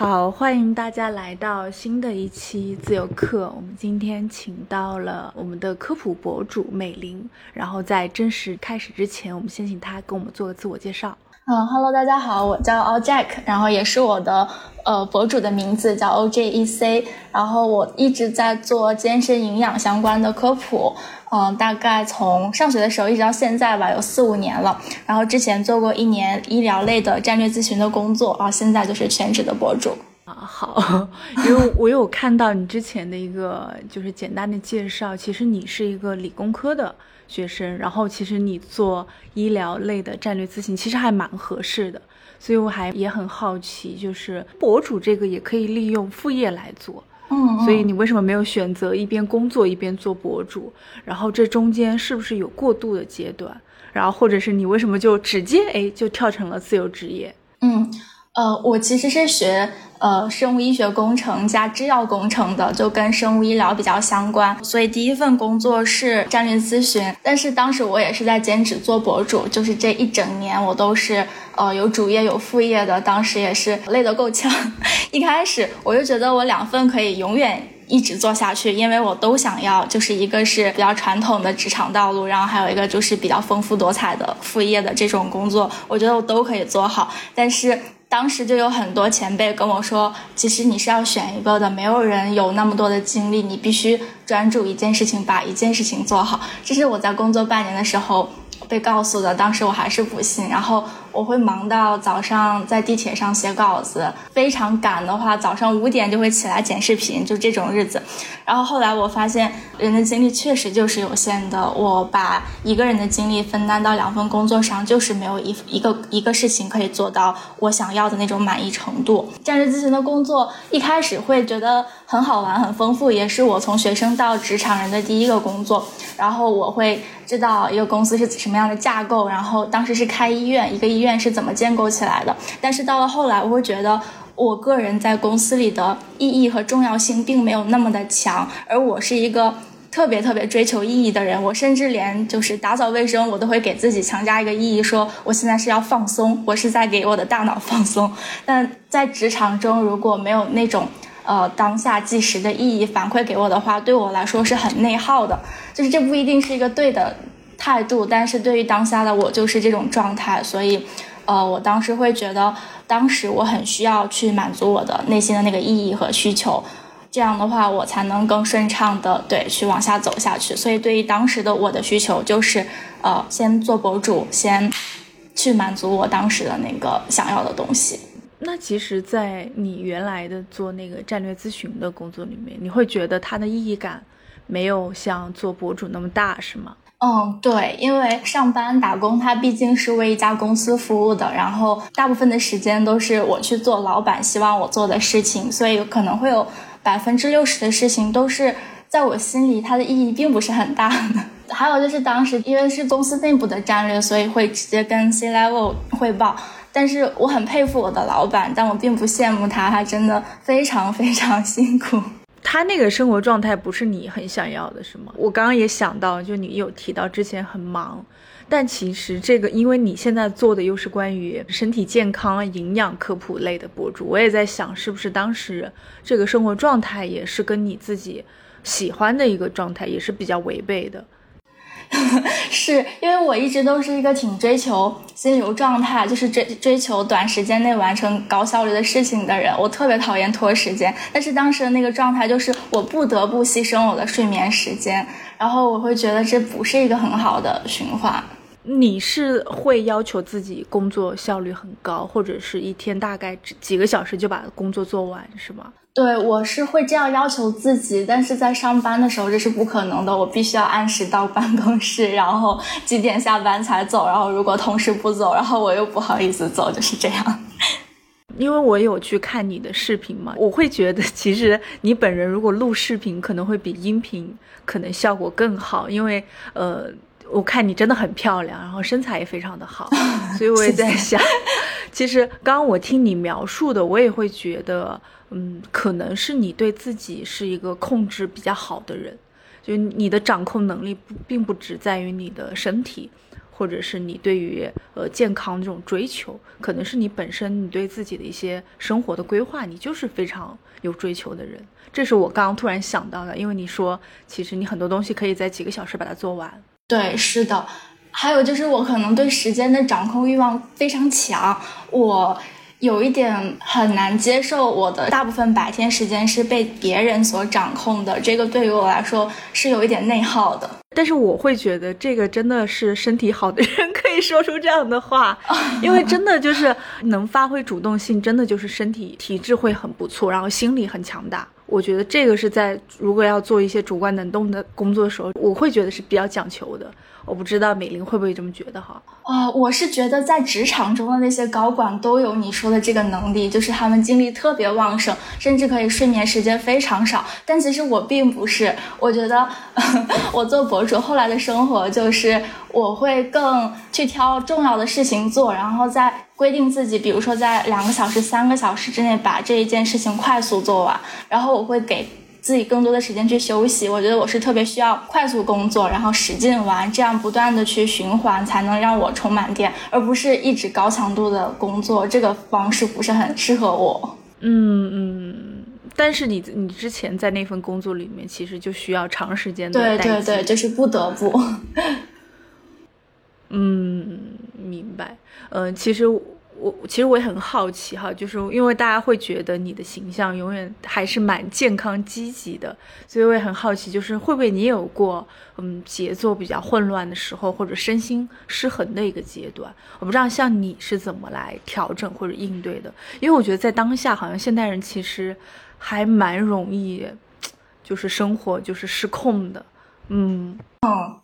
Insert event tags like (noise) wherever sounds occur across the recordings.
好，欢迎大家来到新的一期自由课。我们今天请到了我们的科普博主美玲，然后在正式开始之前，我们先请她给我们做个自我介绍。嗯，Hello，大家好，我叫 O Jack，然后也是我的呃博主的名字叫 OJEC，然后我一直在做健身营养相关的科普。嗯，大概从上学的时候一直到现在吧，有四五年了。然后之前做过一年医疗类的战略咨询的工作，然后现在就是全职的博主。啊，好，因为我有看到你之前的一个就是简单的介绍，其实你是一个理工科的学生，然后其实你做医疗类的战略咨询，其实还蛮合适的。所以我还也很好奇，就是博主这个也可以利用副业来做。嗯，所以你为什么没有选择一边工作一边做博主？然后这中间是不是有过渡的阶段？然后或者是你为什么就直接哎就跳成了自由职业？嗯，呃，我其实是学。呃，生物医学工程加制药工程的，就跟生物医疗比较相关，所以第一份工作是战略咨询。但是当时我也是在兼职做博主，就是这一整年我都是呃有主业有副业的，当时也是累得够呛。(laughs) 一开始我就觉得我两份可以永远一直做下去，因为我都想要，就是一个是比较传统的职场道路，然后还有一个就是比较丰富多彩的副业的这种工作，我觉得我都可以做好，但是。当时就有很多前辈跟我说，其实你是要选一个的，没有人有那么多的精力，你必须专注一件事情，把一件事情做好。这是我在工作半年的时候被告诉的，当时我还是不信，然后。我会忙到早上在地铁上写稿子，非常赶的话，早上五点就会起来剪视频，就这种日子。然后后来我发现，人的精力确实就是有限的。我把一个人的精力分担到两份工作上，就是没有一一个一个事情可以做到我想要的那种满意程度。战略咨询的工作一开始会觉得很好玩、很丰富，也是我从学生到职场人的第一个工作。然后我会知道一个公司是什么样的架构，然后当时是开医院，一个医。医院是怎么建构起来的？但是到了后来，我会觉得我个人在公司里的意义和重要性并没有那么的强，而我是一个特别特别追求意义的人。我甚至连就是打扫卫生，我都会给自己强加一个意义，说我现在是要放松，我是在给我的大脑放松。但在职场中，如果没有那种呃当下即时的意义反馈给我的话，对我来说是很内耗的。就是这不一定是一个对的。态度，但是对于当下的我就是这种状态，所以，呃，我当时会觉得，当时我很需要去满足我的内心的那个意义和需求，这样的话，我才能更顺畅的对去往下走下去。所以，对于当时的我的需求，就是呃，先做博主，先去满足我当时的那个想要的东西。那其实，在你原来的做那个战略咨询的工作里面，你会觉得它的意义感没有像做博主那么大，是吗？嗯，对，因为上班打工，它毕竟是为一家公司服务的，然后大部分的时间都是我去做老板希望我做的事情，所以可能会有百分之六十的事情都是在我心里它的意义并不是很大的。(laughs) 还有就是当时因为是公司内部的战略，所以会直接跟 C level 汇报。但是我很佩服我的老板，但我并不羡慕他，他真的非常非常辛苦。他那个生活状态不是你很想要的，是吗？我刚刚也想到，就你有提到之前很忙，但其实这个，因为你现在做的又是关于身体健康、营养科普类的博主，我也在想，是不是当时这个生活状态也是跟你自己喜欢的一个状态，也是比较违背的。(laughs) 是因为我一直都是一个挺追求心流状态，就是追追求短时间内完成高效率的事情的人。我特别讨厌拖时间，但是当时的那个状态就是我不得不牺牲我的睡眠时间，然后我会觉得这不是一个很好的循环。你是会要求自己工作效率很高，或者是一天大概几个小时就把工作做完，是吗？对，我是会这样要求自己，但是在上班的时候这是不可能的，我必须要按时到办公室，然后几点下班才走，然后如果同事不走，然后我又不好意思走，就是这样。因为我有去看你的视频嘛，我会觉得其实你本人如果录视频可能会比音频可能效果更好，因为呃。我看你真的很漂亮，然后身材也非常的好，(laughs) 所以我也在想，其实刚刚我听你描述的，我也会觉得，嗯，可能是你对自己是一个控制比较好的人，就你的掌控能力不并不只在于你的身体。或者是你对于呃健康这种追求，可能是你本身你对自己的一些生活的规划，你就是非常有追求的人。这是我刚刚突然想到的，因为你说其实你很多东西可以在几个小时把它做完。对，是的。还有就是我可能对时间的掌控欲望非常强，我。有一点很难接受，我的大部分白天时间是被别人所掌控的，这个对于我来说是有一点内耗的。但是我会觉得这个真的是身体好的人可以说出这样的话，(laughs) 因为真的就是能发挥主动性，真的就是身体体质会很不错，然后心理很强大。我觉得这个是在如果要做一些主观能动的工作的时候，我会觉得是比较讲求的。我不知道美玲会不会这么觉得哈？啊，我是觉得在职场中的那些高管都有你说的这个能力，就是他们精力特别旺盛，甚至可以睡眠时间非常少。但其实我并不是，我觉得 (laughs) 我做博主后来的生活就是我会更去挑重要的事情做，然后再规定自己，比如说在两个小时、三个小时之内把这一件事情快速做完，然后我会给。自己更多的时间去休息，我觉得我是特别需要快速工作，然后使劲玩，这样不断的去循环，才能让我充满电，而不是一直高强度的工作，这个方式不是很适合我。嗯嗯，但是你你之前在那份工作里面，其实就需要长时间的对对对，就是不得不。嗯，明白。嗯，其实。我其实我也很好奇哈，就是因为大家会觉得你的形象永远还是蛮健康积极的，所以我也很好奇，就是会不会你有过嗯节奏比较混乱的时候，或者身心失衡的一个阶段？我不知道像你是怎么来调整或者应对的，因为我觉得在当下好像现代人其实还蛮容易，就是生活就是失控的。嗯嗯，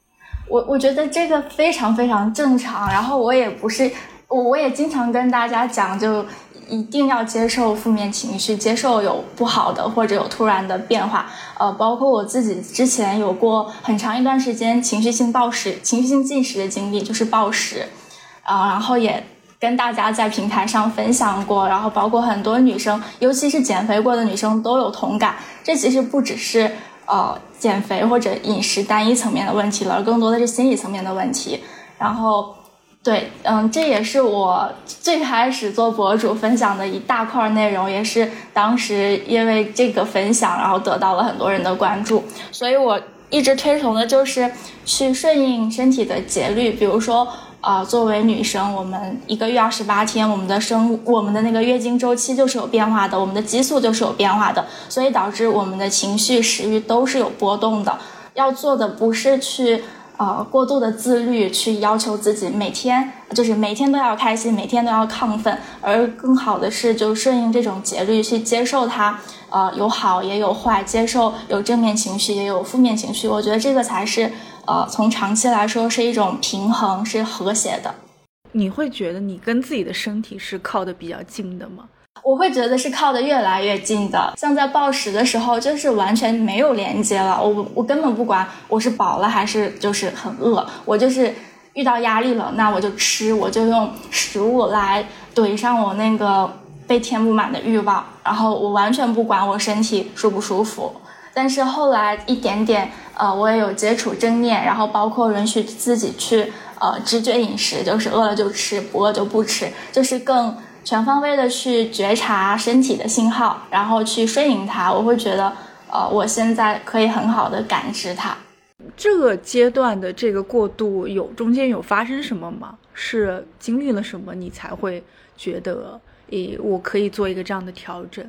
我我觉得这个非常非常正常，然后我也不是。我我也经常跟大家讲，就一定要接受负面情绪，接受有不好的或者有突然的变化。呃，包括我自己之前有过很长一段时间情绪性暴食、情绪性进食的经历，就是暴食。啊，然后也跟大家在平台上分享过，然后包括很多女生，尤其是减肥过的女生都有同感。这其实不只是呃减肥或者饮食单一层面的问题了，更多的是心理层面的问题。然后。对，嗯，这也是我最开始做博主分享的一大块内容，也是当时因为这个分享，然后得到了很多人的关注。所以我一直推崇的就是去顺应身体的节律，比如说，啊，作为女生，我们一个月二十八天，我们的生，我们的那个月经周期就是有变化的，我们的激素就是有变化的，所以导致我们的情绪、食欲都是有波动的。要做的不是去。呃，过度的自律去要求自己每天就是每天都要开心，每天都要亢奋，而更好的是就顺应这种节律去接受它，呃，有好也有坏，接受有正面情绪也有负面情绪，我觉得这个才是呃从长期来说是一种平衡，是和谐的。你会觉得你跟自己的身体是靠的比较近的吗？我会觉得是靠的越来越近的，像在暴食的时候，就是完全没有连接了。我我根本不管我是饱了还是就是很饿，我就是遇到压力了，那我就吃，我就用食物来怼上我那个被填不满的欲望，然后我完全不管我身体舒不舒服。但是后来一点点，呃，我也有接触正念，然后包括允许自己去呃直觉饮食，就是饿了就吃，不饿就不吃，就是更。全方位的去觉察身体的信号，然后去顺应它，我会觉得，呃，我现在可以很好的感知它。这个阶段的这个过渡有中间有发生什么吗？是经历了什么，你才会觉得，诶，我可以做一个这样的调整，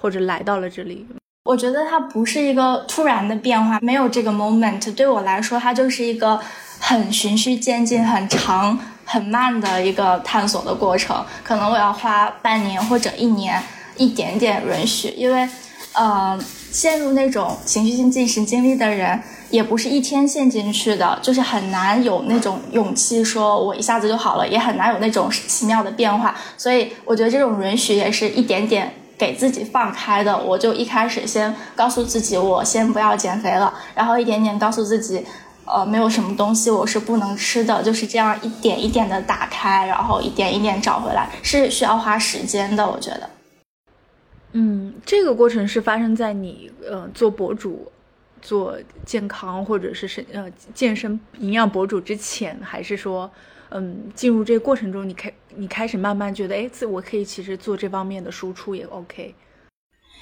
或者来到了这里？我觉得它不是一个突然的变化，没有这个 moment，对我来说，它就是一个很循序渐进、很长。很慢的一个探索的过程，可能我要花半年或者一年，一点点允许，因为，呃，陷入那种情绪性进食经历的人，也不是一天陷进去的，就是很难有那种勇气说我一下子就好了，也很难有那种奇妙的变化，所以我觉得这种允许也是一点点给自己放开的。我就一开始先告诉自己，我先不要减肥了，然后一点点告诉自己。呃，没有什么东西我是不能吃的，就是这样一点一点的打开，然后一点一点找回来，是需要花时间的，我觉得。嗯，这个过程是发生在你呃做博主做健康或者是身呃健身营养博主之前，还是说，嗯，进入这个过程中，你开你开始慢慢觉得，哎，自我可以其实做这方面的输出也 OK。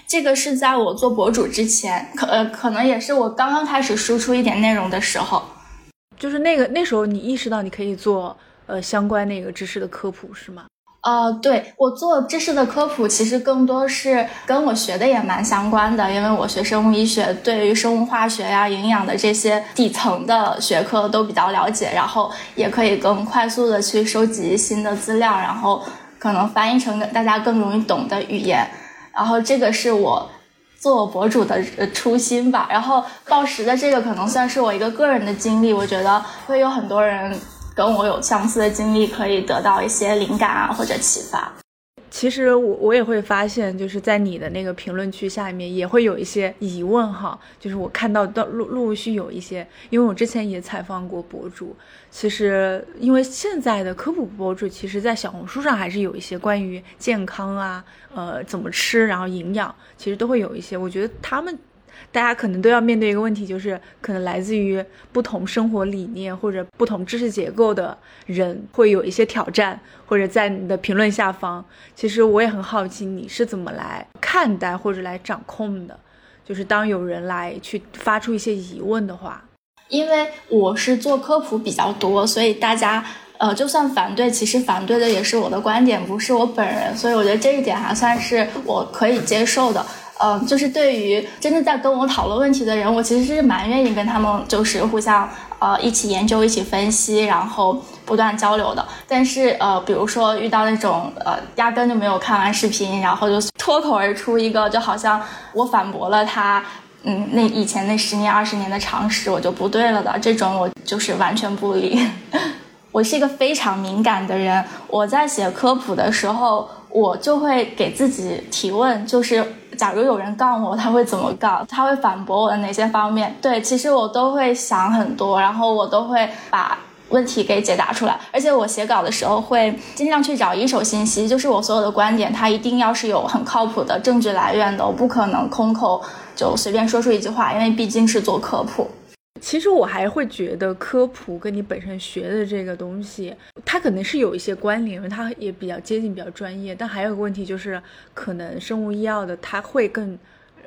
这个是在我做博主之前，可呃可能也是我刚刚开始输出一点内容的时候，就是那个那时候你意识到你可以做呃相关那个知识的科普是吗？呃，对我做知识的科普，其实更多是跟我学的也蛮相关的，因为我学生物医学，对于生物化学呀、营养的这些底层的学科都比较了解，然后也可以更快速的去收集新的资料，然后可能翻译成大家更容易懂的语言，然后这个是我做博主的初心吧。然后报时的这个可能算是我一个个人的经历，我觉得会有很多人。跟我有相似的经历，可以得到一些灵感啊，或者启发。其实我我也会发现，就是在你的那个评论区下面，也会有一些疑问哈。就是我看到到陆陆续有一些，因为我之前也采访过博主。其实，因为现在的科普博主，其实在小红书上还是有一些关于健康啊，呃，怎么吃，然后营养，其实都会有一些。我觉得他们。大家可能都要面对一个问题，就是可能来自于不同生活理念或者不同知识结构的人会有一些挑战，或者在你的评论下方，其实我也很好奇你是怎么来看待或者来掌控的，就是当有人来去发出一些疑问的话，因为我是做科普比较多，所以大家呃就算反对，其实反对的也是我的观点，不是我本人，所以我觉得这一点还算是我可以接受的。嗯，就是对于真的在跟我讨论问题的人，我其实是蛮愿意跟他们就是互相呃一起研究、一起分析，然后不断交流的。但是呃，比如说遇到那种呃压根就没有看完视频，然后就脱口而出一个，就好像我反驳了他，嗯，那以前那十年、二十年的常识我就不对了的这种，我就是完全不理。(laughs) 我是一个非常敏感的人，我在写科普的时候，我就会给自己提问，就是。假如有人杠我，他会怎么杠？他会反驳我的哪些方面？对，其实我都会想很多，然后我都会把问题给解答出来。而且我写稿的时候会尽量去找一手信息，就是我所有的观点，它一定要是有很靠谱的证据来源的，我不可能空口就随便说出一句话，因为毕竟是做科普。其实我还会觉得科普跟你本身学的这个东西，它可能是有一些关联，因为它也比较接近、比较专业。但还有个问题就是，可能生物医药的它会更，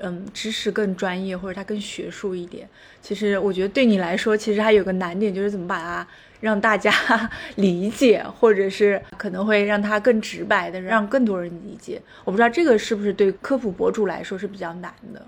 嗯，知识更专业，或者它更学术一点。其实我觉得对你来说，其实还有个难点，就是怎么把它让大家 (laughs) 理解，或者是可能会让它更直白的让更多人理解。我不知道这个是不是对科普博主来说是比较难的。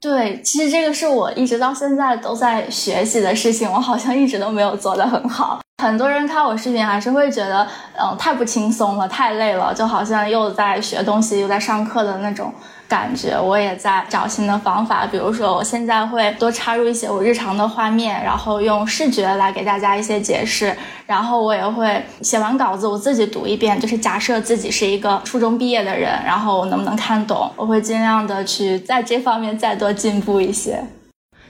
对，其实这个是我一直到现在都在学习的事情，我好像一直都没有做得很好。很多人看我视频还是会觉得，嗯，太不轻松了，太累了，就好像又在学东西，又在上课的那种。感觉我也在找新的方法，比如说我现在会多插入一些我日常的画面，然后用视觉来给大家一些解释。然后我也会写完稿子，我自己读一遍，就是假设自己是一个初中毕业的人，然后我能不能看懂？我会尽量的去在这方面再多进步一些。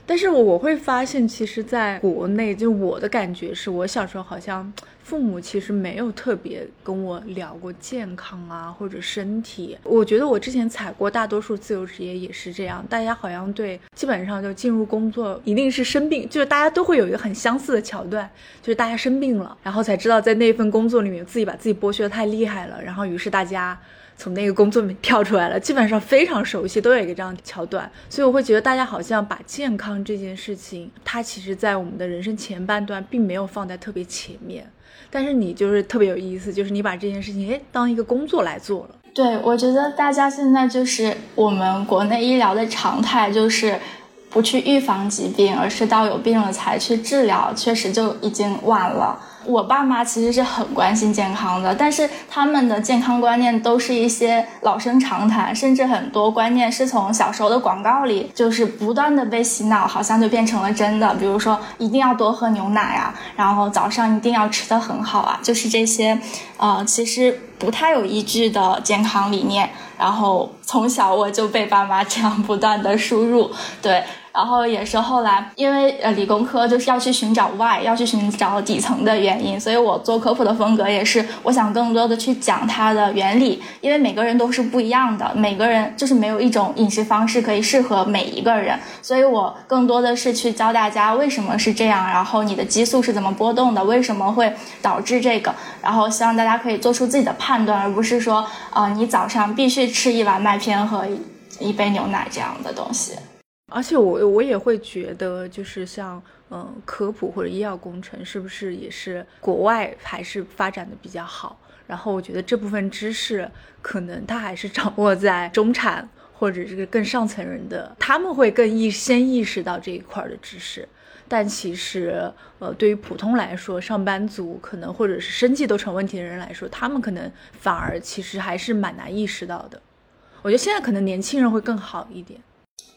但是我会发现，其实在国内，就我的感觉是，我小时候好像父母其实没有特别跟我聊过健康啊，或者身体。我觉得我之前踩过大多数自由职业也是这样，大家好像对基本上就进入工作一定是生病，就是大家都会有一个很相似的桥段，就是大家生病了，然后才知道在那份工作里面自己把自己剥削的太厉害了，然后于是大家。从那个工作里跳出来了，基本上非常熟悉，都有一个这样的桥段，所以我会觉得大家好像把健康这件事情，它其实在我们的人生前半段并没有放在特别前面，但是你就是特别有意思，就是你把这件事情诶当一个工作来做了。对，我觉得大家现在就是我们国内医疗的常态，就是不去预防疾病，而是到有病了才去治疗，确实就已经晚了。我爸妈其实是很关心健康的，但是他们的健康观念都是一些老生常谈，甚至很多观念是从小时候的广告里就是不断的被洗脑，好像就变成了真的。比如说一定要多喝牛奶啊，然后早上一定要吃的很好啊，就是这些呃，其实不太有依据的健康理念。然后从小我就被爸妈这样不断的输入，对。然后也是后来，因为呃理工科就是要去寻找 why，要去寻找底层的原因，所以我做科普的风格也是，我想更多的去讲它的原理，因为每个人都是不一样的，每个人就是没有一种饮食方式可以适合每一个人，所以我更多的是去教大家为什么是这样，然后你的激素是怎么波动的，为什么会导致这个，然后希望大家可以做出自己的判断，而不是说啊你早上必须吃一碗麦片和一杯牛奶这样的东西。而且我我也会觉得，就是像嗯科普或者医药工程，是不是也是国外还是发展的比较好？然后我觉得这部分知识可能它还是掌握在中产或者是更上层人的，他们会更意先意识到这一块的知识。但其实呃对于普通来说，上班族可能或者是生计都成问题的人来说，他们可能反而其实还是蛮难意识到的。我觉得现在可能年轻人会更好一点。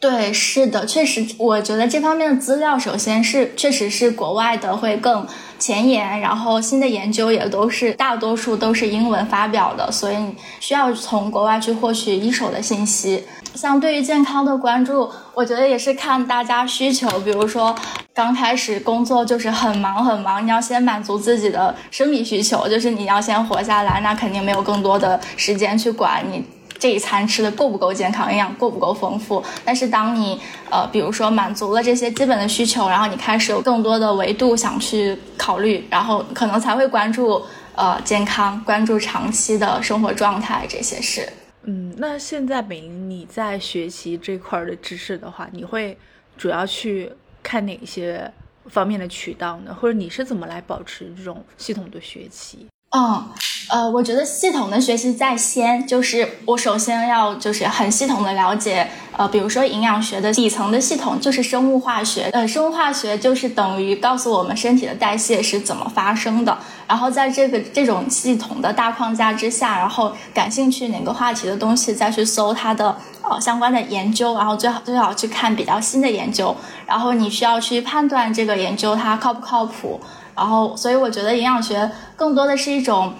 对，是的，确实，我觉得这方面的资料，首先是确实是国外的会更前沿，然后新的研究也都是大多数都是英文发表的，所以你需要从国外去获取一手的信息。像对于健康的关注，我觉得也是看大家需求，比如说刚开始工作就是很忙很忙，你要先满足自己的生理需求，就是你要先活下来，那肯定没有更多的时间去管你。这一餐吃的够不够健康，营养够不够丰富？但是当你呃，比如说满足了这些基本的需求，然后你开始有更多的维度想去考虑，然后可能才会关注呃健康，关注长期的生活状态这些事。嗯，那现在美莹你在学习这块的知识的话，你会主要去看哪些方面的渠道呢？或者你是怎么来保持这种系统的学习？嗯，呃，我觉得系统的学习在先，就是我首先要就是很系统的了解，呃，比如说营养学的底层的系统就是生物化学，呃，生物化学就是等于告诉我们身体的代谢是怎么发生的，然后在这个这种系统的大框架之下，然后感兴趣哪个话题的东西再去搜它的呃相关的研究，然后最好最好去看比较新的研究，然后你需要去判断这个研究它靠不靠谱。然后，所以我觉得营养学更多的是一种，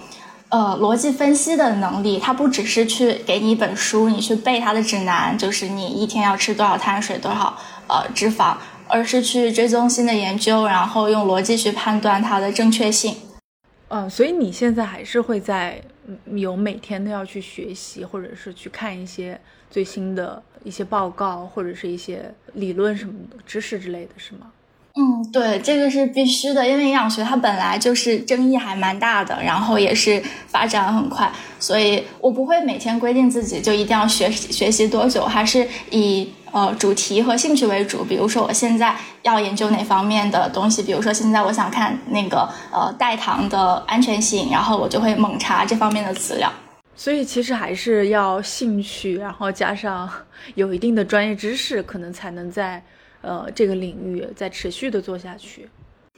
呃，逻辑分析的能力。它不只是去给你一本书，你去背它的指南，就是你一天要吃多少碳水、多少呃脂肪，而是去追踪新的研究，然后用逻辑去判断它的正确性。嗯，所以你现在还是会在有每天都要去学习，或者是去看一些最新的一些报告，或者是一些理论什么的知识之类的是吗？嗯，对，这个是必须的，因为营养学它本来就是争议还蛮大的，然后也是发展很快，所以我不会每天规定自己就一定要学学习多久，还是以呃主题和兴趣为主。比如说我现在要研究哪方面的东西，比如说现在我想看那个呃代糖的安全性，然后我就会猛查这方面的资料。所以其实还是要兴趣，然后加上有一定的专业知识，可能才能在。呃，这个领域在持续的做下去。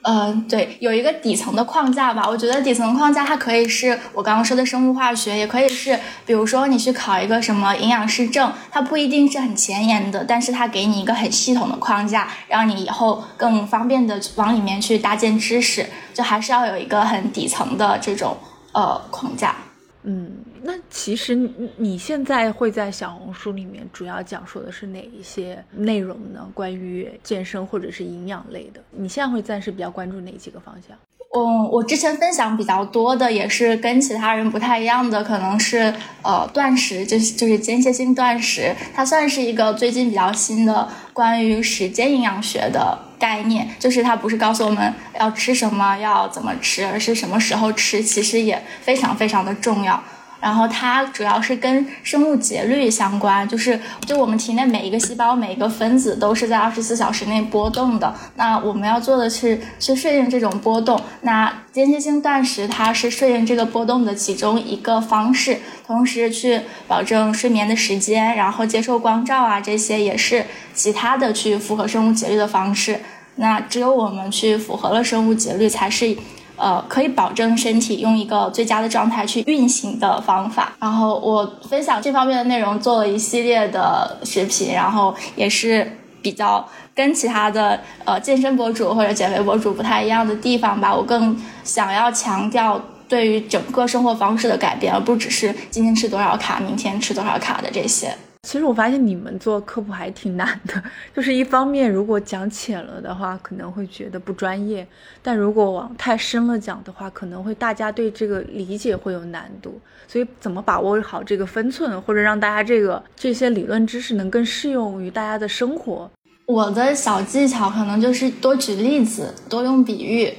嗯，对，有一个底层的框架吧。我觉得底层框架它可以是我刚刚说的生物化学，也可以是，比如说你去考一个什么营养师证，它不一定是很前沿的，但是它给你一个很系统的框架，让你以后更方便的往里面去搭建知识。就还是要有一个很底层的这种呃框架。嗯。那其实你你现在会在小红书里面主要讲述的是哪一些内容呢？关于健身或者是营养类的，你现在会暂时比较关注哪几个方向？嗯，我之前分享比较多的也是跟其他人不太一样的，可能是呃断食，就是就是间歇性断食，它算是一个最近比较新的关于时间营养学的概念，就是它不是告诉我们要吃什么要怎么吃，而是什么时候吃，其实也非常非常的重要。然后它主要是跟生物节律相关，就是就我们体内每一个细胞、每一个分子都是在二十四小时内波动的。那我们要做的是去顺应这种波动。那间歇性断食它是顺应这个波动的其中一个方式，同时去保证睡眠的时间，然后接受光照啊，这些也是其他的去符合生物节律的方式。那只有我们去符合了生物节律，才是。呃，可以保证身体用一个最佳的状态去运行的方法。然后我分享这方面的内容，做了一系列的视频，然后也是比较跟其他的呃健身博主或者减肥博主不太一样的地方吧。我更想要强调对于整个生活方式的改变，而不只是今天吃多少卡，明天吃多少卡的这些。其实我发现你们做科普还挺难的，就是一方面如果讲浅了的话，可能会觉得不专业；但如果往太深了讲的话，可能会大家对这个理解会有难度。所以怎么把握好这个分寸，或者让大家这个这些理论知识能更适用于大家的生活？我的小技巧可能就是多举例子，多用比喻，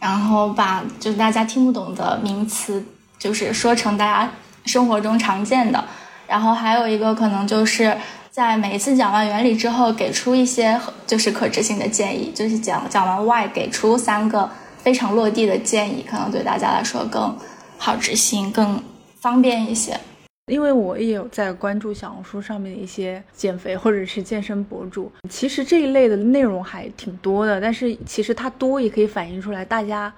然后把就是大家听不懂的名词，就是说成大家生活中常见的。然后还有一个可能就是在每一次讲完原理之后，给出一些就是可执行的建议，就是讲讲完 why，给出三个非常落地的建议，可能对大家来说更好执行，更方便一些。因为我也有在关注小红书上面的一些减肥或者是健身博主，其实这一类的内容还挺多的，但是其实它多也可以反映出来大家。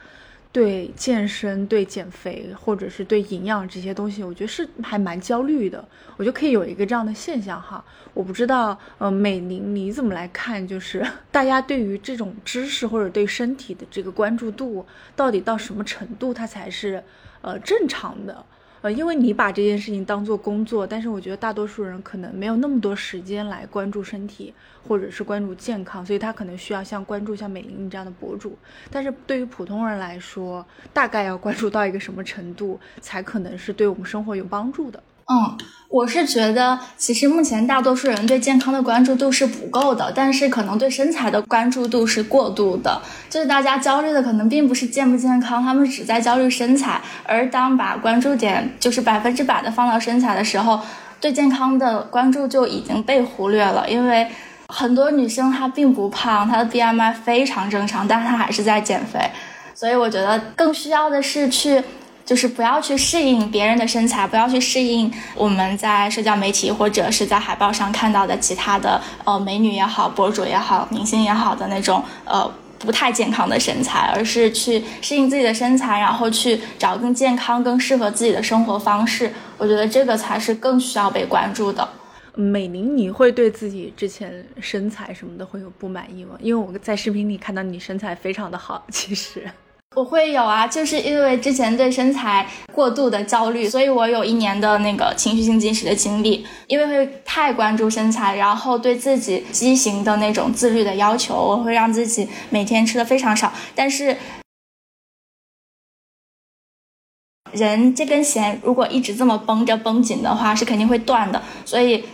对健身、对减肥，或者是对营养这些东西，我觉得是还蛮焦虑的。我就可以有一个这样的现象哈，我不知道，呃，美玲你怎么来看？就是 (laughs) 大家对于这种知识或者对身体的这个关注度，到底到什么程度，它才是呃正常的？呃，因为你把这件事情当做工作，但是我觉得大多数人可能没有那么多时间来关注身体，或者是关注健康，所以他可能需要像关注像美玲这样的博主。但是对于普通人来说，大概要关注到一个什么程度，才可能是对我们生活有帮助的？嗯，我是觉得，其实目前大多数人对健康的关注度是不够的，但是可能对身材的关注度是过度的。就是大家焦虑的可能并不是健不健康，他们只在焦虑身材。而当把关注点就是百分之百的放到身材的时候，对健康的关注就已经被忽略了。因为很多女生她并不胖，她的 BMI 非常正常，但是她还是在减肥。所以我觉得更需要的是去。就是不要去适应别人的身材，不要去适应我们在社交媒体或者是在海报上看到的其他的呃美女也好、博主也好、明星也好的那种呃不太健康的身材，而是去适应自己的身材，然后去找更健康、更适合自己的生活方式。我觉得这个才是更需要被关注的。美玲，你会对自己之前身材什么的会有不满意吗？因为我在视频里看到你身材非常的好，其实。我会有啊，就是因为之前对身材过度的焦虑，所以我有一年的那个情绪性进食的经历。因为会太关注身材，然后对自己畸形的那种自律的要求，我会让自己每天吃的非常少。但是，人这根弦如果一直这么绷着绷紧的话，是肯定会断的。所以。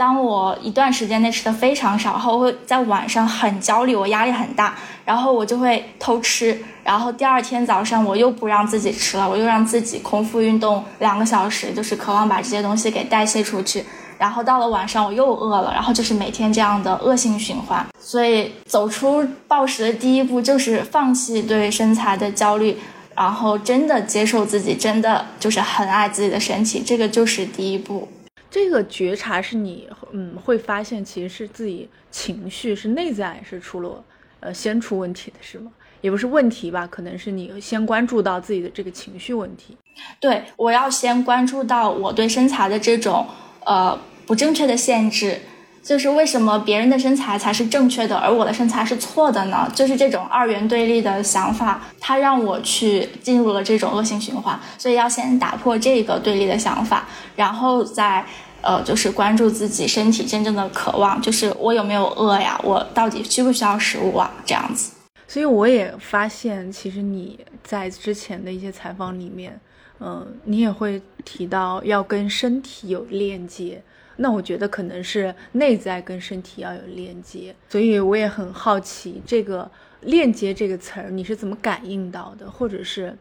当我一段时间内吃的非常少，然后会在晚上很焦虑，我压力很大，然后我就会偷吃，然后第二天早上我又不让自己吃了，我又让自己空腹运动两个小时，就是渴望把这些东西给代谢出去，然后到了晚上我又饿了，然后就是每天这样的恶性循环。所以走出暴食的第一步就是放弃对身材的焦虑，然后真的接受自己，真的就是很爱自己的身体，这个就是第一步。这个觉察是你，嗯，会发现其实是自己情绪是内在是出了，呃，先出问题的是吗？也不是问题吧，可能是你先关注到自己的这个情绪问题。对，我要先关注到我对身材的这种，呃，不正确的限制，就是为什么别人的身材才是正确的，而我的身材是错的呢？就是这种二元对立的想法，它让我去进入了这种恶性循环。所以要先打破这个对立的想法，然后再。呃，就是关注自己身体真正的渴望，就是我有没有饿呀？我到底需不需要食物啊？这样子。所以我也发现，其实你在之前的一些采访里面，嗯，你也会提到要跟身体有链接。那我觉得可能是内在跟身体要有链接。所以我也很好奇，这个链接这个词儿你是怎么感应到的？或者是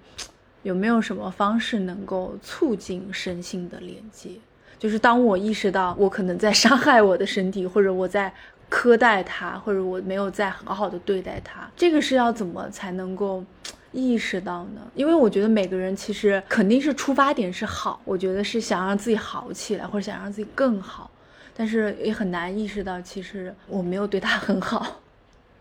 有没有什么方式能够促进身心的连接？就是当我意识到我可能在伤害我的身体，或者我在苛待它，或者我没有在好好的对待它，这个是要怎么才能够意识到呢？因为我觉得每个人其实肯定是出发点是好，我觉得是想让自己好起来，或者想让自己更好，但是也很难意识到其实我没有对他很好。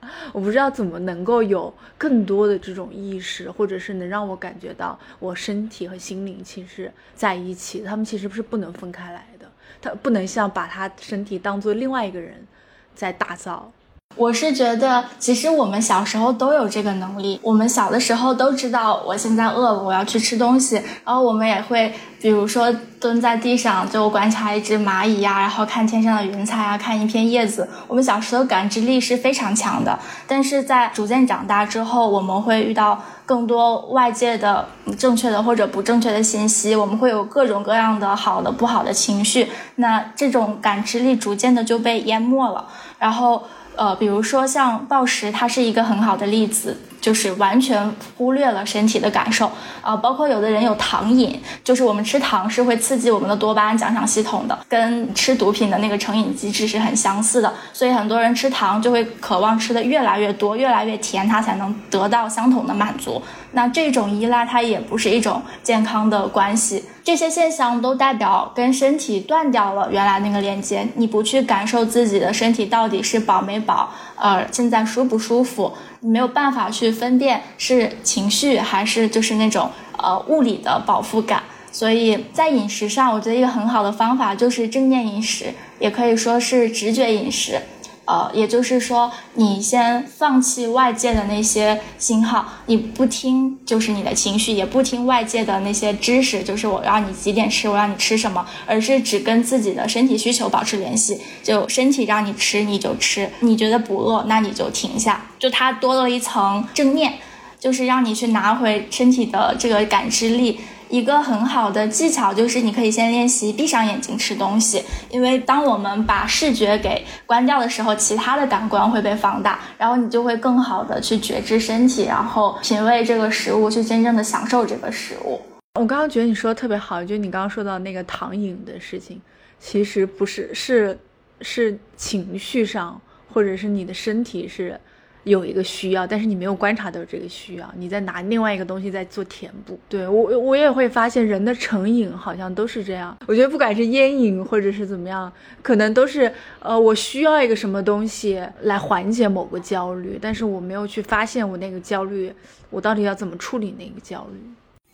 (laughs) 我不知道怎么能够有更多的这种意识，或者是能让我感觉到我身体和心灵其实在一起，他们其实不是不能分开来的，他不能像把他身体当做另外一个人在打造。我是觉得，其实我们小时候都有这个能力。我们小的时候都知道，我现在饿了，我要去吃东西。然后我们也会，比如说蹲在地上就观察一只蚂蚁呀，然后看天上的云彩啊，看一片叶子。我们小时候感知力是非常强的。但是在逐渐长大之后，我们会遇到更多外界的正确的或者不正确的信息，我们会有各种各样的好的、不好的情绪。那这种感知力逐渐的就被淹没了。然后。呃，比如说像暴食，它是一个很好的例子。就是完全忽略了身体的感受啊，包括有的人有糖瘾，就是我们吃糖是会刺激我们的多巴胺奖赏系统的，跟吃毒品的那个成瘾机制是很相似的。所以很多人吃糖就会渴望吃的越来越多，越来越甜，它才能得到相同的满足。那这种依赖它也不是一种健康的关系。这些现象都代表跟身体断掉了原来那个连接，你不去感受自己的身体到底是饱没饱，呃，现在舒不舒服。没有办法去分辨是情绪还是就是那种呃物理的饱腹感，所以在饮食上，我觉得一个很好的方法就是正念饮食，也可以说是直觉饮食。呃，也就是说，你先放弃外界的那些信号，你不听，就是你的情绪，也不听外界的那些知识，就是我让你几点吃，我让你吃什么，而是只跟自己的身体需求保持联系。就身体让你吃，你就吃；你觉得不饿，那你就停下。就它多了一层正念，就是让你去拿回身体的这个感知力。一个很好的技巧就是，你可以先练习闭上眼睛吃东西，因为当我们把视觉给关掉的时候，其他的感官会被放大，然后你就会更好的去觉知身体，然后品味这个食物，去真正的享受这个食物。我刚刚觉得你说的特别好，就你刚刚说到那个糖瘾的事情，其实不是，是是情绪上，或者是你的身体是。有一个需要，但是你没有观察到这个需要，你在拿另外一个东西在做填补。对我，我也会发现人的成瘾好像都是这样。我觉得不管是烟瘾或者是怎么样，可能都是呃，我需要一个什么东西来缓解某个焦虑，但是我没有去发现我那个焦虑，我到底要怎么处理那个焦虑。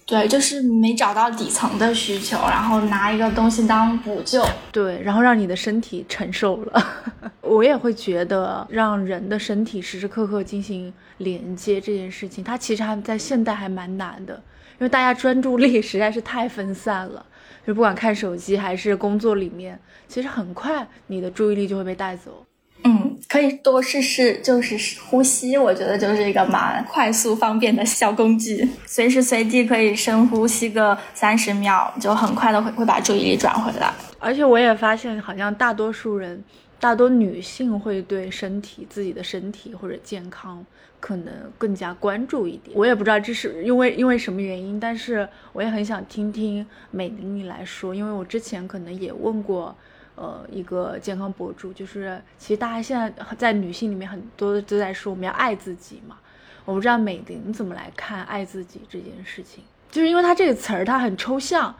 对，就是没找到底层的需求，然后拿一个东西当补救，对，然后让你的身体承受了。(laughs) 我也会觉得，让人的身体时时刻刻进行连接这件事情，它其实还在现代还蛮难的，因为大家专注力 (laughs) 实在是太分散了，就不管看手机还是工作里面，其实很快你的注意力就会被带走。嗯，可以多试试，就是呼吸，我觉得就是一个蛮快速方便的小工具，随时随地可以深呼吸个三十秒，就很快的会会把注意力转回来。而且我也发现，好像大多数人，大多女性会对身体、自己的身体或者健康可能更加关注一点。我也不知道这是因为因为什么原因，但是我也很想听听美玲你来说，因为我之前可能也问过。呃，一个健康博主，就是其实大家现在在女性里面很多都在说我们要爱自己嘛。我不知道美玲怎么来看爱自己这件事情，就是因为它这个词儿它很抽象，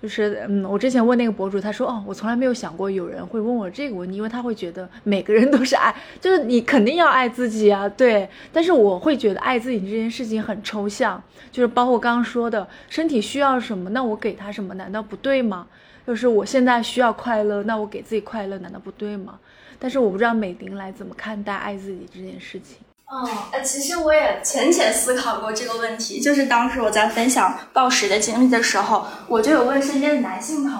就是嗯，我之前问那个博主，他说哦，我从来没有想过有人会问我这个问题，因为他会觉得每个人都是爱，就是你肯定要爱自己啊，对。但是我会觉得爱自己这件事情很抽象，就是包括刚刚说的身体需要什么，那我给他什么，难道不对吗？就是我现在需要快乐，那我给自己快乐难道不对吗？但是我不知道美玲来怎么看待爱自己这件事情。嗯，呃，其实我也浅浅思考过这个问题。就是当时我在分享暴食的经历的时候，我就有问身边的男性朋友，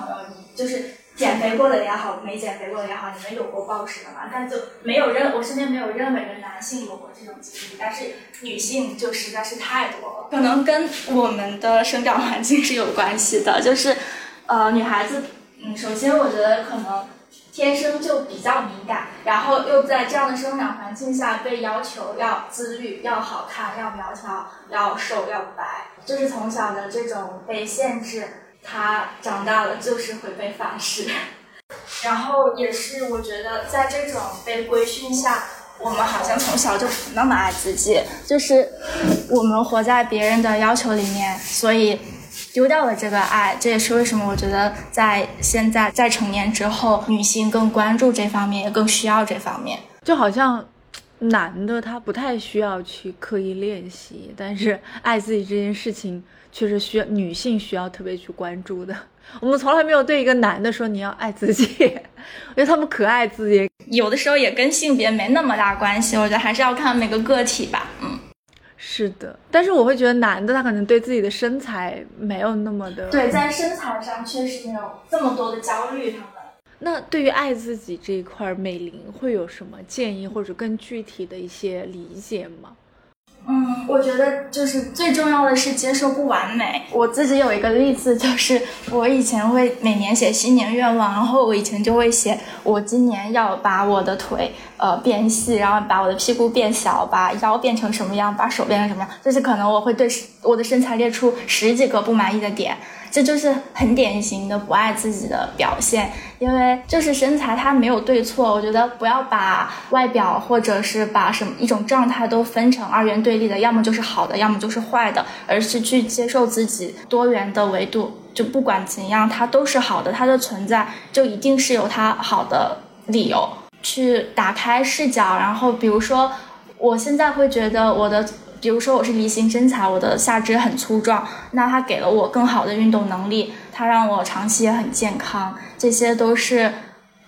就是减肥过的也好，没减肥过的也好，你们有过暴食的吗？但就没有任我身边没有任何一个男性有过这种经历，但是女性就实在是太多了。可能跟我们的生长环境是有关系的，就是。呃，女孩子，嗯，首先我觉得可能天生就比较敏感，然后又在这样的生长环境下被要求要自律、要好看、要苗条、要瘦、要白，就是从小的这种被限制，她长大了就是会被反噬。然后也是我觉得在这种被规训下，我们好像从小就不那么爱自己，就是我们活在别人的要求里面，所以。丢掉了这个爱，这也是为什么我觉得在现在在成年之后，女性更关注这方面，也更需要这方面。就好像男的他不太需要去刻意练习，但是爱自己这件事情却是需要女性需要特别去关注的。(laughs) 我们从来没有对一个男的说你要爱自己，我觉得他们可爱自己。有的时候也跟性别没那么大关系，我觉得还是要看每个个体吧。嗯，是的，但是我会觉得男的他可能对自己的身材没有那么的对，在身材上确实没有这么多的焦虑。他们那对于爱自己这一块，美玲会有什么建议或者更具体的一些理解吗？嗯，我觉得就是最重要的是接受不完美。我自己有一个例子，就是我以前会每年写新年愿望，然后我以前就会写我今年要把我的腿呃变细，然后把我的屁股变小，把腰变成什么样，把手变成什么样，就是可能我会对我的身材列出十几个不满意的点。这就是很典型的不爱自己的表现，因为就是身材它没有对错，我觉得不要把外表或者是把什么一种状态都分成二元对立的，要么就是好的，要么就是坏的，而是去接受自己多元的维度，就不管怎样它都是好的，它的存在就一定是有它好的理由，去打开视角，然后比如说我现在会觉得我的。比如说我是梨形身材，我的下肢很粗壮，那它给了我更好的运动能力，它让我长期也很健康，这些都是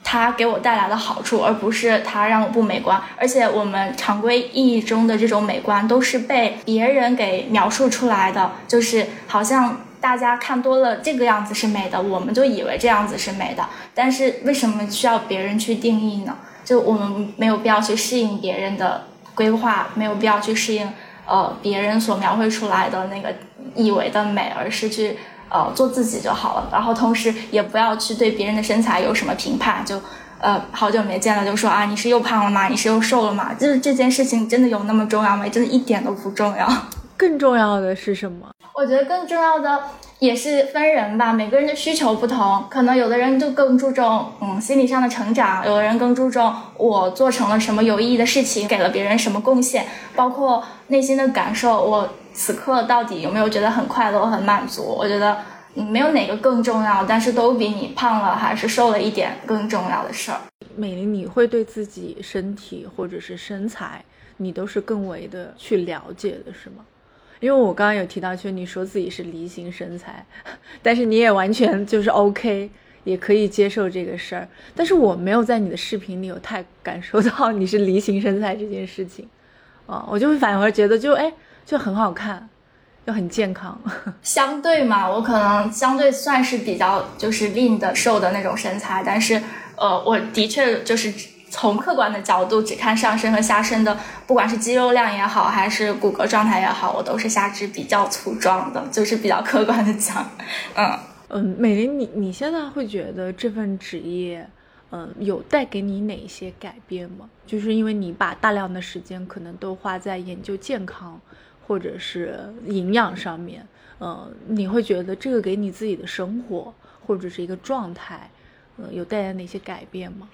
它给我带来的好处，而不是它让我不美观。而且我们常规意义中的这种美观都是被别人给描述出来的，就是好像大家看多了这个样子是美的，我们就以为这样子是美的。但是为什么需要别人去定义呢？就我们没有必要去适应别人的规划，没有必要去适应。呃，别人所描绘出来的那个以为的美，而是去呃做自己就好了。然后同时也不要去对别人的身材有什么评判，就呃好久没见了就说啊你是又胖了吗？你是又瘦了吗？就是这件事情真的有那么重要吗？真的一点都不重要。(laughs) 更重要的是什么？我觉得更重要的也是分人吧，每个人的需求不同，可能有的人就更注重嗯心理上的成长，有的人更注重我做成了什么有意义的事情，给了别人什么贡献，包括内心的感受，我此刻到底有没有觉得很快乐、很满足？我觉得没有哪个更重要，但是都比你胖了还是瘦了一点更重要的事儿。美玲，你会对自己身体或者是身材，你都是更为的去了解的，是吗？因为我刚刚有提到，就是你说自己是梨形身材，(laughs) 但是你也完全就是 OK，也可以接受这个事儿。但是我没有在你的视频里有太感受到你是梨形身材这件事情，啊，我就会反而觉得就哎就很好看，就很健康。(laughs) 相对嘛，我可能相对算是比较就是 lean 的瘦的那种身材，但是呃，我的确就是。从客观的角度，只看上身和下身的，不管是肌肉量也好，还是骨骼状态也好，我都是下肢比较粗壮的，就是比较客观的讲。嗯嗯，美玲，你你现在会觉得这份职业，嗯，有带给你哪些改变吗？就是因为你把大量的时间可能都花在研究健康或者是营养上面，嗯，你会觉得这个给你自己的生活或者是一个状态，嗯，有带来哪些改变吗？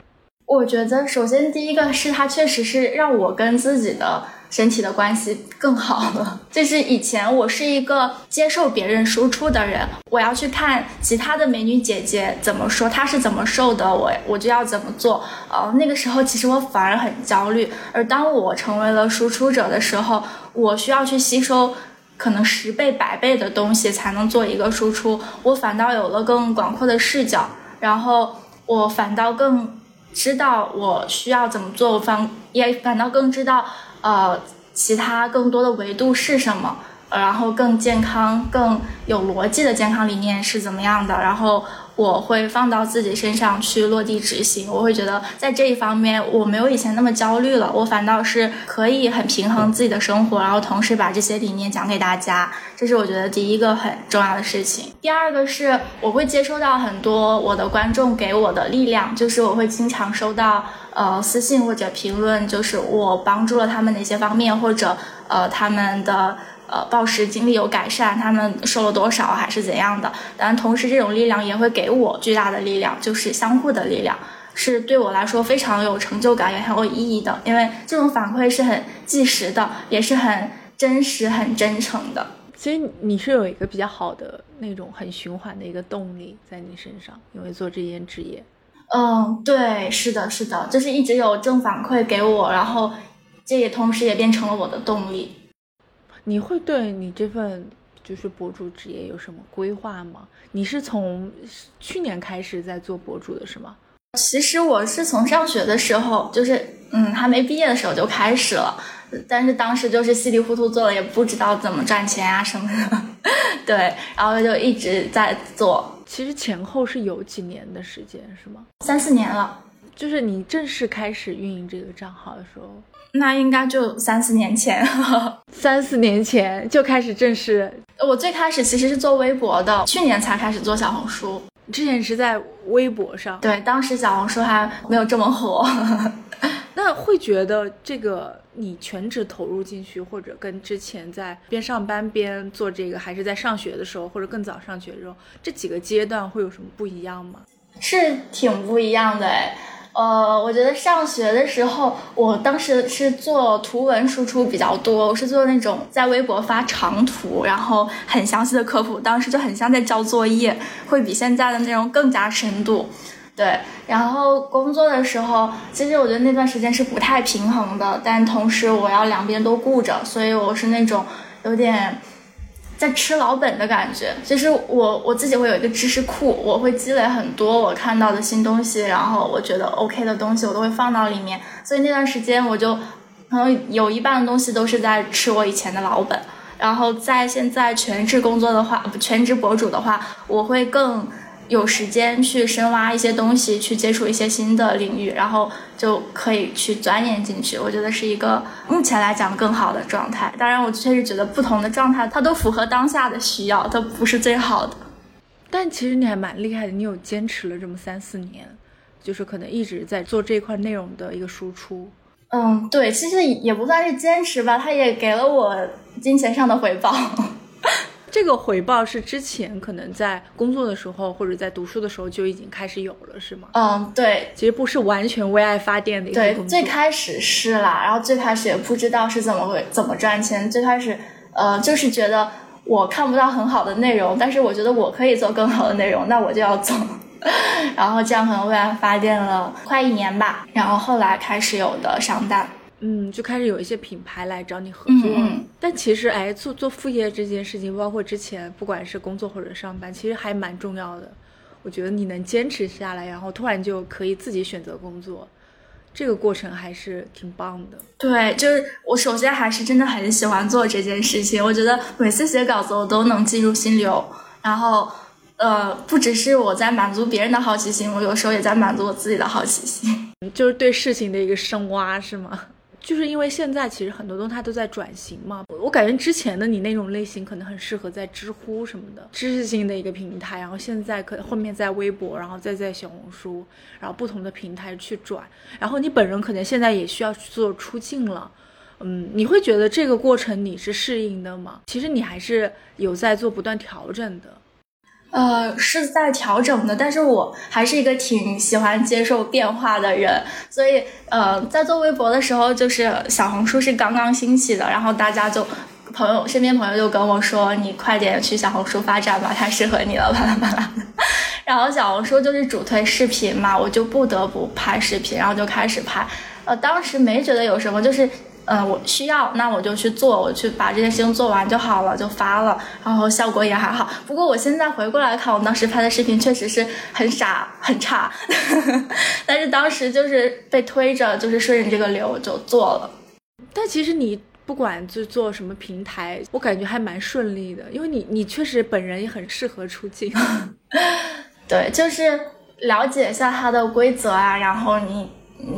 我觉得，首先第一个是它确实是让我跟自己的身体的关系更好了。就是以前我是一个接受别人输出的人，我要去看其他的美女姐姐怎么说，她是怎么瘦的，我我就要怎么做。呃，那个时候其实我反而很焦虑。而当我成为了输出者的时候，我需要去吸收可能十倍、百倍的东西才能做一个输出，我反倒有了更广阔的视角，然后我反倒更。知道我需要怎么做，反也反倒更知道，呃，其他更多的维度是什么，然后更健康、更有逻辑的健康理念是怎么样的，然后。我会放到自己身上去落地执行，我会觉得在这一方面我没有以前那么焦虑了，我反倒是可以很平衡自己的生活，然后同时把这些理念讲给大家，这是我觉得第一个很重要的事情。第二个是我会接收到很多我的观众给我的力量，就是我会经常收到呃私信或者评论，就是我帮助了他们哪些方面，或者呃他们的。呃，暴食经历有改善，他们瘦了多少还是怎样的？但同时，这种力量也会给我巨大的力量，就是相互的力量，是对我来说非常有成就感也很有意义的。因为这种反馈是很即时的，也是很真实、很真诚的。所以你是有一个比较好的那种很循环的一个动力在你身上，因为做这件职业。嗯，对，是的，是的，就是一直有正反馈给我，然后这也同时也变成了我的动力。你会对你这份就是博主职业有什么规划吗？你是从去年开始在做博主的是吗？其实我是从上学的时候，就是嗯还没毕业的时候就开始了，但是当时就是稀里糊涂做了，也不知道怎么赚钱啊什么的，(laughs) 对，然后就一直在做。其实前后是有几年的时间是吗？三四年了。就是你正式开始运营这个账号的时候，那应该就三四年前。(laughs) 三四年前就开始正式。我最开始其实是做微博的，去年才开始做小红书。之前是在微博上，对，当时小红书还没有这么火。(laughs) 那会觉得这个你全职投入进去，或者跟之前在边上班边做这个，还是在上学的时候，或者更早上学的时候，这几个阶段会有什么不一样吗？是挺不一样的哎。呃，我觉得上学的时候，我当时是做图文输出比较多，我是做那种在微博发长图，然后很详细的科普，当时就很像在交作业，会比现在的内容更加深度。对，然后工作的时候，其实我觉得那段时间是不太平衡的，但同时我要两边都顾着，所以我是那种有点。在吃老本的感觉，其实我我自己会有一个知识库，我会积累很多我看到的新东西，然后我觉得 OK 的东西，我都会放到里面。所以那段时间我就可能有一半的东西都是在吃我以前的老本。然后在现在全职工作的话，全职博主的话，我会更。有时间去深挖一些东西，去接触一些新的领域，然后就可以去钻研进去。我觉得是一个目前来讲更好的状态。当然，我确实觉得不同的状态它都符合当下的需要，它不是最好的。但其实你还蛮厉害的，你有坚持了这么三四年，就是可能一直在做这块内容的一个输出。嗯，对，其实也不算是坚持吧，它也给了我金钱上的回报。这个回报是之前可能在工作的时候或者在读书的时候就已经开始有了，是吗？嗯，对，其实不是完全为爱发电的一个最开始是啦，然后最开始也不知道是怎么会怎么赚钱，最开始呃就是觉得我看不到很好的内容，但是我觉得我可以做更好的内容，那我就要做，(laughs) 然后这样可能为爱发电了快一年吧，然后后来开始有的商单。嗯，就开始有一些品牌来找你合作，嗯但其实，哎，做做副业这件事情，包括之前不管是工作或者上班，其实还蛮重要的。我觉得你能坚持下来，然后突然就可以自己选择工作，这个过程还是挺棒的。对，就是我首先还是真的很喜欢做这件事情。我觉得每次写稿子我都能进入心流，然后，呃，不只是我在满足别人的好奇心，我有时候也在满足我自己的好奇心，(laughs) 就是对事情的一个深挖，是吗？就是因为现在其实很多东西它都在转型嘛，我感觉之前的你那种类型可能很适合在知乎什么的知识性的一个平台，然后现在可后面在微博，然后再在小红书，然后不同的平台去转，然后你本人可能现在也需要去做出镜了，嗯，你会觉得这个过程你是适应的吗？其实你还是有在做不断调整的。呃，是在调整的，但是我还是一个挺喜欢接受变化的人，所以呃，在做微博的时候，就是小红书是刚刚兴起的，然后大家就朋友身边朋友就跟我说，你快点去小红书发展吧，太适合你了，巴拉巴拉。(laughs) 然后小红书就是主推视频嘛，我就不得不拍视频，然后就开始拍。呃，当时没觉得有什么，就是。嗯，我需要，那我就去做，我去把这件事情做完就好了，就发了，然后效果也还好。不过我现在回过来看，我当时拍的视频确实是很傻很差，(laughs) 但是当时就是被推着，就是顺着这个流就做了。但其实你不管就做什么平台，我感觉还蛮顺利的，因为你你确实本人也很适合出镜。(laughs) 对，就是了解一下它的规则啊，然后你。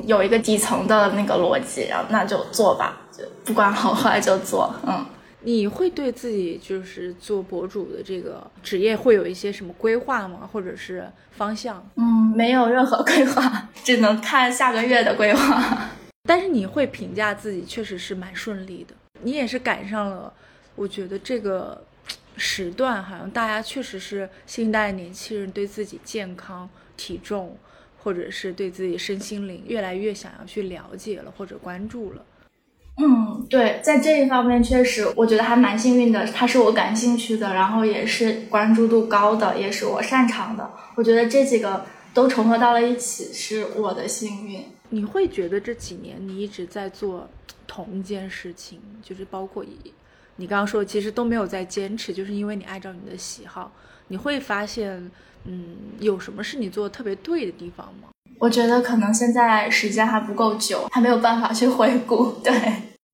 有一个底层的那个逻辑，然后那就做吧，就不管好坏就做。嗯，你会对自己就是做博主的这个职业会有一些什么规划吗？或者是方向？嗯，没有任何规划，只能看下个月的规划。但是你会评价自己确实是蛮顺利的，你也是赶上了，我觉得这个时段好像大家确实是新一代年轻人对自己健康、体重。或者是对自己身心灵越来越想要去了解了，或者关注了。嗯，对，在这一方面确实，我觉得还蛮幸运的。它是我感兴趣的，然后也是关注度高的，也是我擅长的。我觉得这几个都重合到了一起，是我的幸运。你会觉得这几年你一直在做同一件事情，就是包括以。你刚刚说其实都没有在坚持，就是因为你按照你的喜好，你会发现，嗯，有什么是你做的特别对的地方吗？我觉得可能现在时间还不够久，还没有办法去回顾。对，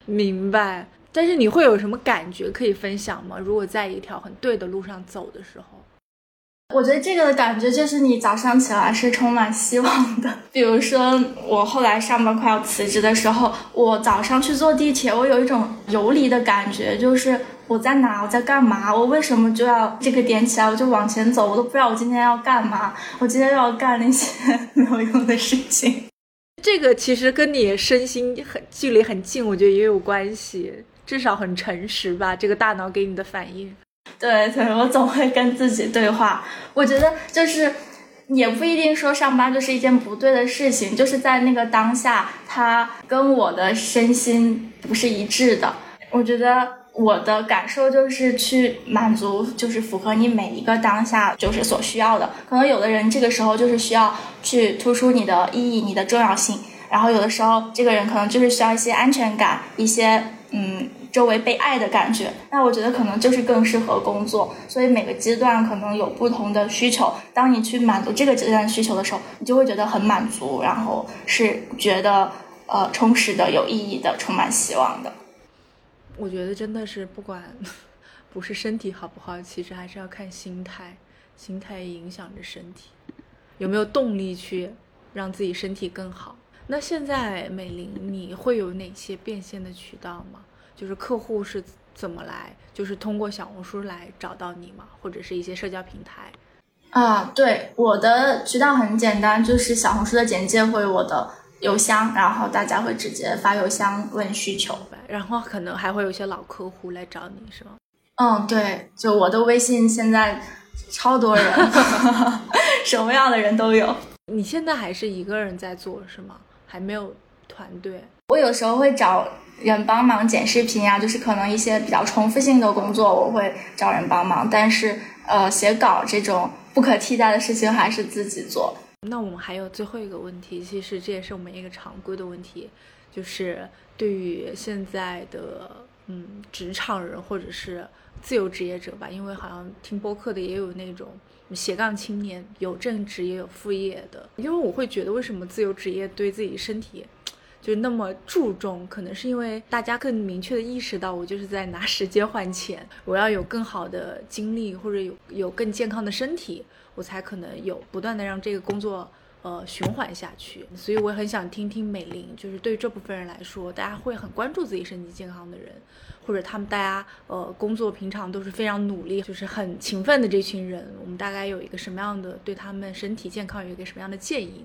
明白。但是你会有什么感觉可以分享吗？如果在一条很对的路上走的时候，我觉得这个的感觉就是你早上起来是充满希望的。比如说我后来上班快要辞职的时候，我早上去坐地铁，我有一种游离的感觉，就是。我在哪？我在干嘛？我为什么就要这个点起来我就往前走？我都不知道我今天要干嘛。我今天要干那些 (laughs) 没有用的事情。这个其实跟你身心很距离很近，我觉得也有关系。至少很诚实吧，这个大脑给你的反应。对对，我总会跟自己对话。我觉得就是也不一定说上班就是一件不对的事情，就是在那个当下，它跟我的身心不是一致的。我觉得。我的感受就是去满足，就是符合你每一个当下就是所需要的。可能有的人这个时候就是需要去突出你的意义、你的重要性，然后有的时候这个人可能就是需要一些安全感、一些嗯周围被爱的感觉。那我觉得可能就是更适合工作。所以每个阶段可能有不同的需求。当你去满足这个阶段需求的时候，你就会觉得很满足，然后是觉得呃充实的、有意义的、充满希望的。我觉得真的是不管 (laughs) 不是身体好不好，其实还是要看心态，心态影响着身体，有没有动力去让自己身体更好。那现在美玲，你会有哪些变现的渠道吗？就是客户是怎么来，就是通过小红书来找到你吗？或者是一些社交平台？啊，对，我的渠道很简单，就是小红书的简介或者我的。邮箱，然后大家会直接发邮箱问需求，然后可能还会有一些老客户来找你，是吗？嗯，对，就我的微信现在超多人，(laughs) (laughs) 什么样的人都有。你现在还是一个人在做是吗？还没有团队？我有时候会找人帮忙剪视频呀，就是可能一些比较重复性的工作，我会找人帮忙。但是呃，写稿这种不可替代的事情还是自己做。那我们还有最后一个问题，其实这也是我们一个常规的问题，就是对于现在的嗯职场人或者是自由职业者吧，因为好像听播客的也有那种斜杠青年，有正职也有副业的。因为我会觉得，为什么自由职业对自己身体就那么注重？可能是因为大家更明确的意识到，我就是在拿时间换钱，我要有更好的精力或者有有更健康的身体。我才可能有不断的让这个工作呃循环下去，所以我很想听听美玲，就是对这部分人来说，大家会很关注自己身体健康的人，或者他们大家呃工作平常都是非常努力，就是很勤奋的这群人，我们大概有一个什么样的对他们身体健康有一个什么样的建议？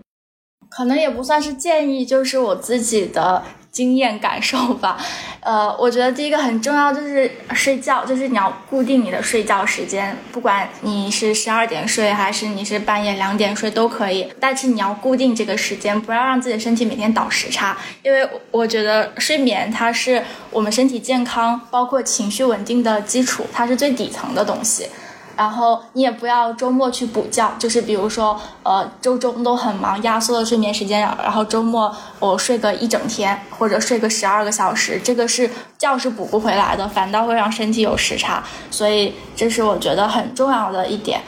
可能也不算是建议，就是我自己的经验感受吧。呃，我觉得第一个很重要就是睡觉，就是你要固定你的睡觉时间，不管你是十二点睡还是你是半夜两点睡都可以，但是你要固定这个时间，不要让自己的身体每天倒时差，因为我觉得睡眠它是我们身体健康包括情绪稳定的基础，它是最底层的东西。然后你也不要周末去补觉，就是比如说，呃，周中都很忙，压缩了睡眠时间，然后周末我睡个一整天，或者睡个十二个小时，这个是觉是补不回来的，反倒会让身体有时差。所以这是我觉得很重要的一点，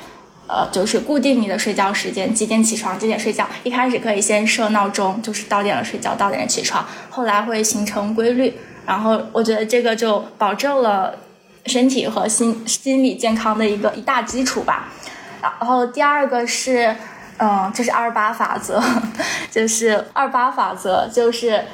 呃，就是固定你的睡觉时间，几点起床，几点睡觉。一开始可以先设闹钟，就是到点了睡觉，到点了起床，后来会形成规律。然后我觉得这个就保证了。身体和心心理健康的一个一大基础吧，然后第二个是，嗯，这是二八法则，(laughs) 就是二八法则，就是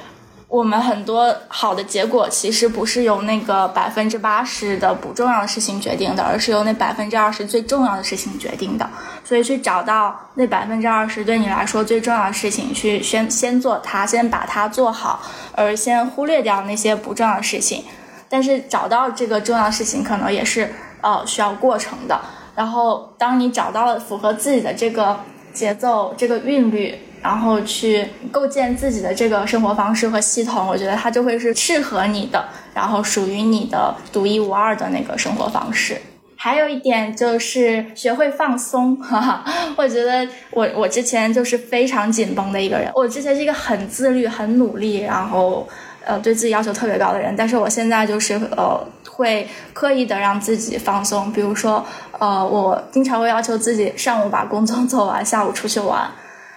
我们很多好的结果其实不是由那个百分之八十的不重要的事情决定的，而是由那百分之二十最重要的事情决定的。所以去找到那百分之二十对你来说最重要的事情，去先先做它，先把它做好，而先忽略掉那些不重要的事情。但是找到这个重要事情，可能也是呃需要过程的。然后当你找到了符合自己的这个节奏、这个韵律，然后去构建自己的这个生活方式和系统，我觉得它就会是适合你的，然后属于你的独一无二的那个生活方式。还有一点就是学会放松，哈哈，我觉得我我之前就是非常紧绷的一个人，我之前是一个很自律、很努力，然后。呃对自己要求特别高的人，但是我现在就是呃会刻意的让自己放松，比如说呃我经常会要求自己上午把工作 (laughs) 做完，下午出去玩，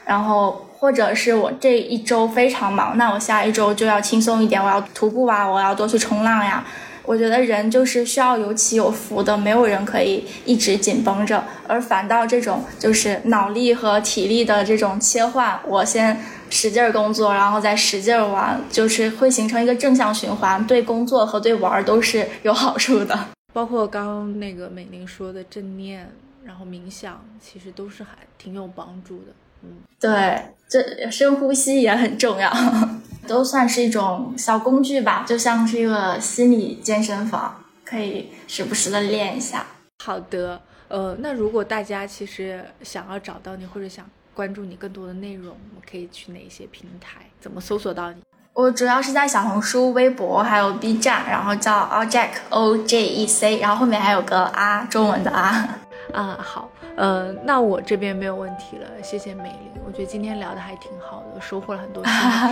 然后或者是我这一周非常忙，那我下一周就要轻松一点，我要徒步啊，我要多去冲浪呀。我觉得人就是需要有起有伏的，没有人可以一直紧绷着，而反倒这种就是脑力和体力的这种切换，我先使劲儿工作，然后再使劲儿玩，就是会形成一个正向循环，对工作和对玩都是有好处的。包括刚刚那个美玲说的正念，然后冥想，其实都是还挺有帮助的。嗯，对，这深呼吸也很重要。(laughs) 都算是一种小工具吧，就像是一个心理健身房，可以时不时的练一下。好的，呃，那如果大家其实想要找到你，或者想关注你更多的内容，我可以去哪些平台？怎么搜索到你？我主要是在小红书、微博还有 B 站，然后叫 Ojec O J E C，然后后面还有个啊，中文的啊。啊，好，呃，那我这边没有问题了，谢谢美玲，我觉得今天聊的还挺好的，收获了很多。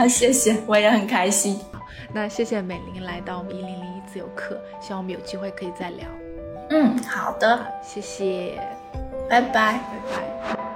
谢谢，我也很开心。那谢谢美玲来到我们一零零一自由课，希望我们有机会可以再聊。嗯，好的，谢谢，拜拜，拜拜。